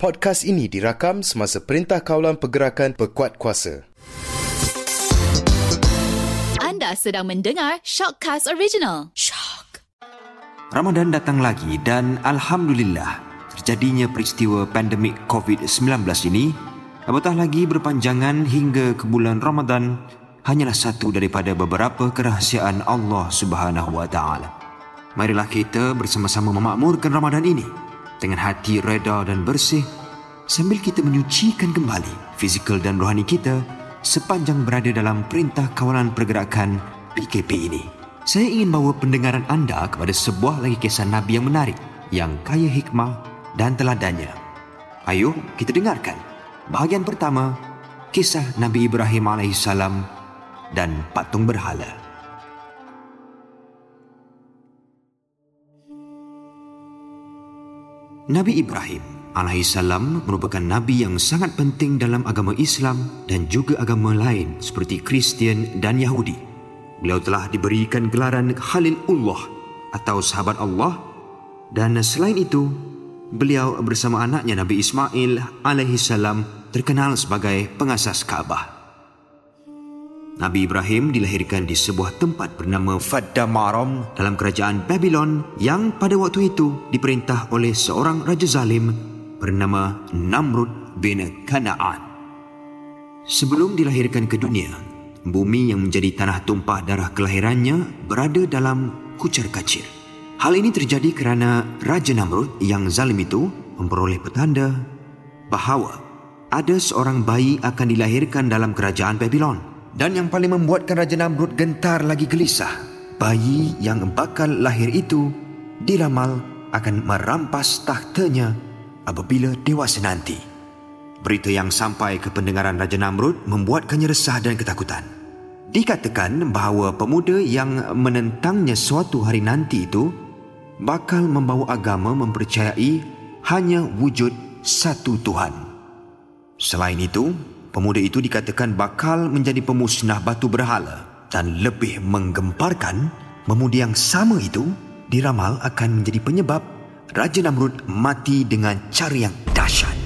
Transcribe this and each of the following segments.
Podcast ini dirakam semasa Perintah Kawalan Pergerakan Pekuat Kuasa. Anda sedang mendengar Shockcast Original. Shock. Ramadan datang lagi dan Alhamdulillah terjadinya peristiwa pandemik COVID-19 ini apatah lagi berpanjangan hingga ke bulan Ramadan hanyalah satu daripada beberapa kerahsiaan Allah Subhanahu Wa Taala. Marilah kita bersama-sama memakmurkan Ramadan ini dengan hati reda dan bersih sambil kita menyucikan kembali fizikal dan rohani kita sepanjang berada dalam perintah kawalan pergerakan PKP ini. Saya ingin bawa pendengaran anda kepada sebuah lagi kisah Nabi yang menarik, yang kaya hikmah dan teladannya. Ayuh, kita dengarkan. Bahagian pertama, kisah Nabi Ibrahim AS dan patung berhala. Nabi Ibrahim alaihissalam merupakan nabi yang sangat penting dalam agama Islam dan juga agama lain seperti Kristian dan Yahudi. Beliau telah diberikan gelaran Khalilullah atau sahabat Allah dan selain itu beliau bersama anaknya Nabi Ismail alaihissalam terkenal sebagai pengasas Kaabah. Nabi Ibrahim dilahirkan di sebuah tempat bernama Faddamaram dalam kerajaan Babylon yang pada waktu itu diperintah oleh seorang raja zalim bernama Namrud bin Kanaan. Sebelum dilahirkan ke dunia, bumi yang menjadi tanah tumpah darah kelahirannya berada dalam kucar kacir. Hal ini terjadi kerana Raja Namrud yang zalim itu memperoleh petanda bahawa ada seorang bayi akan dilahirkan dalam kerajaan Babylon. Dan yang paling membuatkan Raja Namrud gentar lagi gelisah, bayi yang bakal lahir itu diramal akan merampas tahtanya apabila dewasa nanti. Berita yang sampai ke pendengaran Raja Namrud membuatkannya resah dan ketakutan. Dikatakan bahawa pemuda yang menentangnya suatu hari nanti itu bakal membawa agama mempercayai hanya wujud satu Tuhan. Selain itu, pemuda itu dikatakan bakal menjadi pemusnah batu berhala dan lebih menggemparkan pemuda yang sama itu diramal akan menjadi penyebab Raja Namrud mati dengan cara yang dahsyat.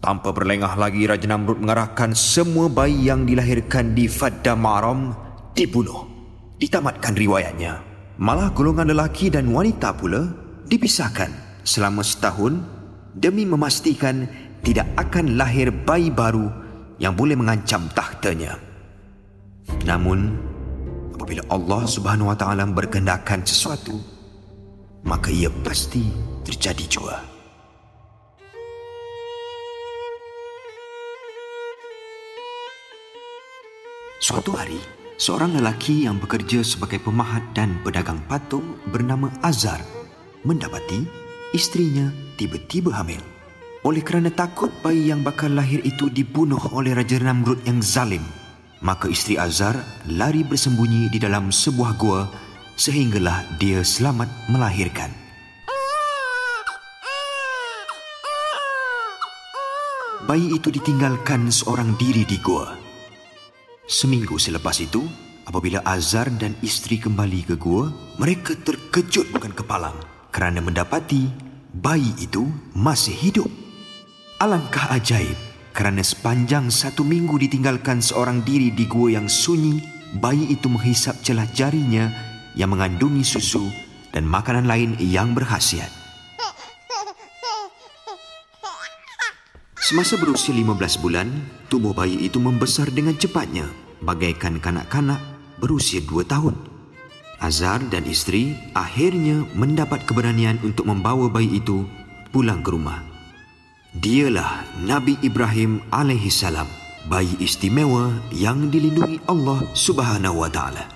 Tanpa berlengah lagi Raja Namrud mengarahkan semua bayi yang dilahirkan di Faddamaram dibunuh. Ditamatkan riwayatnya. Malah golongan lelaki dan wanita pula dipisahkan selama setahun demi memastikan tidak akan lahir bayi baru yang boleh mengancam tahtanya. Namun, apabila Allah Subhanahu Wa Taala berkehendakkan sesuatu, maka ia pasti terjadi juga. Suatu hari, seorang lelaki yang bekerja sebagai pemahat dan pedagang patung bernama Azar mendapati istrinya tiba-tiba hamil. Oleh kerana takut bayi yang bakal lahir itu dibunuh oleh Raja Namrud yang zalim, maka isteri Azar lari bersembunyi di dalam sebuah gua sehinggalah dia selamat melahirkan. Bayi itu ditinggalkan seorang diri di gua. Seminggu selepas itu, apabila Azar dan isteri kembali ke gua, mereka terkejut bukan kepalang kerana mendapati bayi itu masih hidup. Alangkah ajaib kerana sepanjang satu minggu ditinggalkan seorang diri di gua yang sunyi, bayi itu menghisap celah jarinya yang mengandungi susu dan makanan lain yang berkhasiat. Semasa berusia 15 bulan, tubuh bayi itu membesar dengan cepatnya bagaikan kanak-kanak berusia 2 tahun. Azar dan isteri akhirnya mendapat keberanian untuk membawa bayi itu pulang ke rumah. Dialah Nabi Ibrahim alaihi salam, bayi istimewa yang dilindungi Allah Subhanahu wa taala.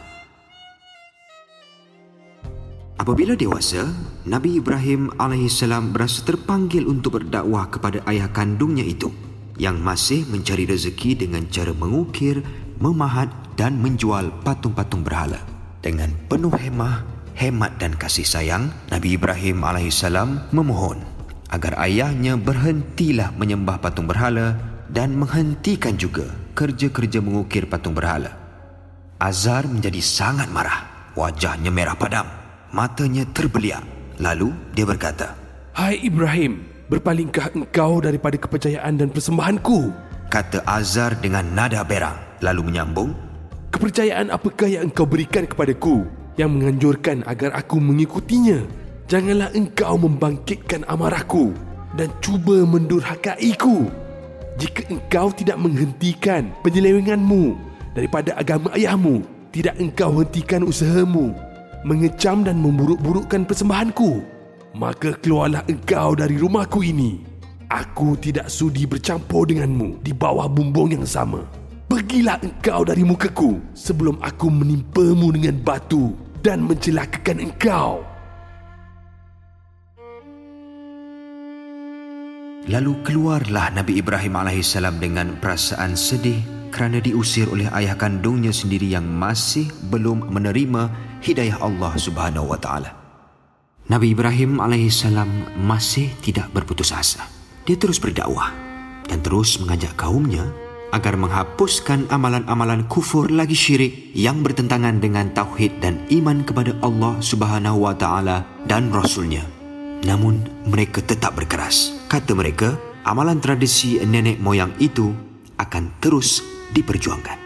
Apabila dewasa, Nabi Ibrahim alaihi salam berasa terpanggil untuk berdakwah kepada ayah kandungnya itu yang masih mencari rezeki dengan cara mengukir, memahat dan menjual patung-patung berhala. Dengan penuh hemah, hemat dan kasih sayang, Nabi Ibrahim alaihissalam memohon agar ayahnya berhentilah menyembah patung berhala dan menghentikan juga kerja-kerja mengukir patung berhala. Azar menjadi sangat marah. Wajahnya merah padam. Matanya terbeliak. Lalu dia berkata, Hai Ibrahim, berpalingkah engkau daripada kepercayaan dan persembahanku? Kata Azar dengan nada berang lalu menyambung. Kepercayaan apakah yang engkau berikan kepadaku yang menganjurkan agar aku mengikutinya? Janganlah engkau membangkitkan amarahku dan cuba mendurhakaiku. Jika engkau tidak menghentikan penyelewenganmu daripada agama ayahmu, tidak engkau hentikan usahamu mengecam dan memburuk-burukkan persembahanku, maka keluarlah engkau dari rumahku ini. Aku tidak sudi bercampur denganmu di bawah bumbung yang sama. Pergilah engkau dari mukaku sebelum aku menimpamu dengan batu dan mencelakakan engkau. Lalu keluarlah Nabi Ibrahim AS dengan perasaan sedih kerana diusir oleh ayah kandungnya sendiri yang masih belum menerima hidayah Allah Subhanahu wa taala. Nabi Ibrahim alaihissalam masih tidak berputus asa. Dia terus berdakwah dan terus mengajak kaumnya agar menghapuskan amalan-amalan kufur lagi syirik yang bertentangan dengan tauhid dan iman kepada Allah Subhanahu wa taala dan rasulnya. Namun mereka tetap berkeras. Kata mereka, amalan tradisi nenek moyang itu akan terus diperjuangkan.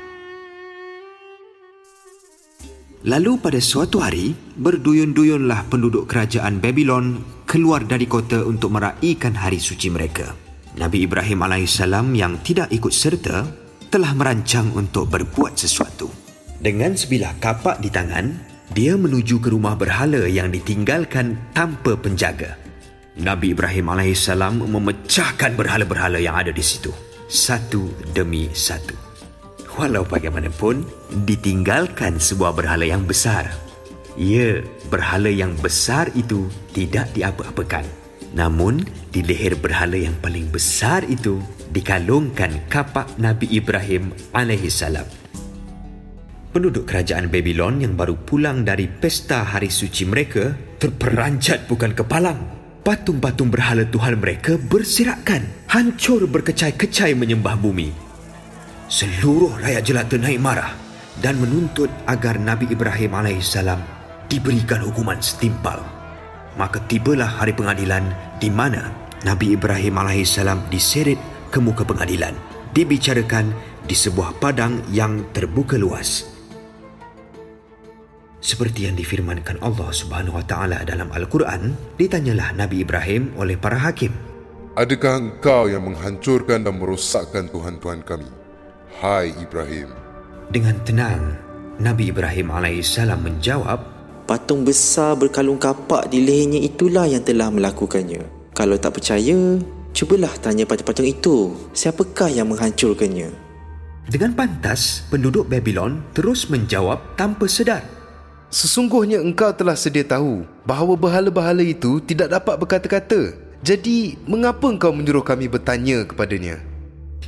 Lalu pada suatu hari, berduyun-duyunlah penduduk kerajaan Babylon keluar dari kota untuk meraihkan hari suci mereka. Nabi Ibrahim AS yang tidak ikut serta telah merancang untuk berbuat sesuatu. Dengan sebilah kapak di tangan, dia menuju ke rumah berhala yang ditinggalkan tanpa penjaga. Nabi Ibrahim AS memecahkan berhala-berhala yang ada di situ. Satu demi satu walau bagaimanapun ditinggalkan sebuah berhala yang besar. Ya, berhala yang besar itu tidak diapa-apakan. Namun, di leher berhala yang paling besar itu dikalungkan kapak Nabi Ibrahim alaihissalam. Penduduk kerajaan Babylon yang baru pulang dari pesta hari suci mereka terperanjat bukan kepalang. Patung-patung berhala Tuhan mereka bersirakan, hancur berkecai-kecai menyembah bumi. Seluruh rakyat jelata naik marah dan menuntut agar Nabi Ibrahim AS diberikan hukuman setimpal. Maka tibalah hari pengadilan di mana Nabi Ibrahim AS diseret ke muka pengadilan. Dibicarakan di sebuah padang yang terbuka luas. Seperti yang difirmankan Allah Subhanahu Wa Taala dalam Al-Quran, ditanyalah Nabi Ibrahim oleh para hakim. Adakah engkau yang menghancurkan dan merosakkan Tuhan-Tuhan kami? Hai Ibrahim. Dengan tenang, Nabi Ibrahim AS menjawab, Patung besar berkalung kapak di lehernya itulah yang telah melakukannya. Kalau tak percaya, cubalah tanya patung-patung itu. Siapakah yang menghancurkannya? Dengan pantas, penduduk Babylon terus menjawab tanpa sedar. Sesungguhnya engkau telah sedia tahu bahawa berhala-berhala itu tidak dapat berkata-kata. Jadi, mengapa engkau menyuruh kami bertanya kepadanya?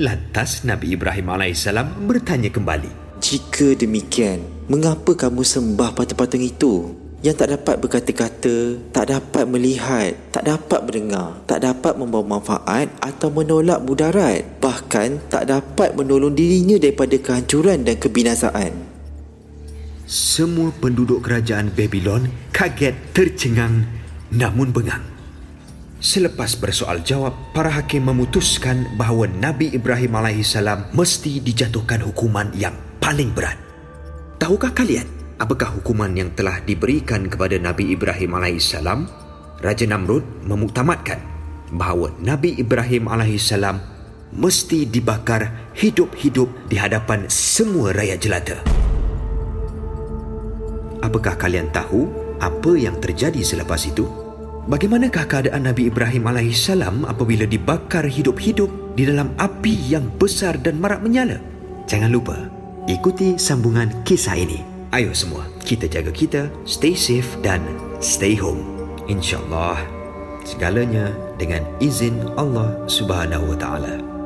Lantas Nabi Ibrahim AS bertanya kembali. Jika demikian, mengapa kamu sembah patung-patung itu? Yang tak dapat berkata-kata, tak dapat melihat, tak dapat mendengar, tak dapat membawa manfaat atau menolak mudarat. Bahkan tak dapat menolong dirinya daripada kehancuran dan kebinasaan. Semua penduduk kerajaan Babylon kaget tercengang namun bengang. Selepas bersoal jawab, para hakim memutuskan bahawa Nabi Ibrahim AS mesti dijatuhkan hukuman yang paling berat. Tahukah kalian apakah hukuman yang telah diberikan kepada Nabi Ibrahim AS? Raja Namrud memuktamadkan bahawa Nabi Ibrahim AS mesti dibakar hidup-hidup di hadapan semua rakyat jelata. Apakah kalian tahu apa yang terjadi selepas itu? Bagaimanakah keadaan Nabi Ibrahim AS apabila dibakar hidup-hidup di dalam api yang besar dan marak menyala? Jangan lupa, ikuti sambungan kisah ini. Ayo semua, kita jaga kita, stay safe dan stay home. InsyaAllah, segalanya dengan izin Allah Subhanahu Wa Taala.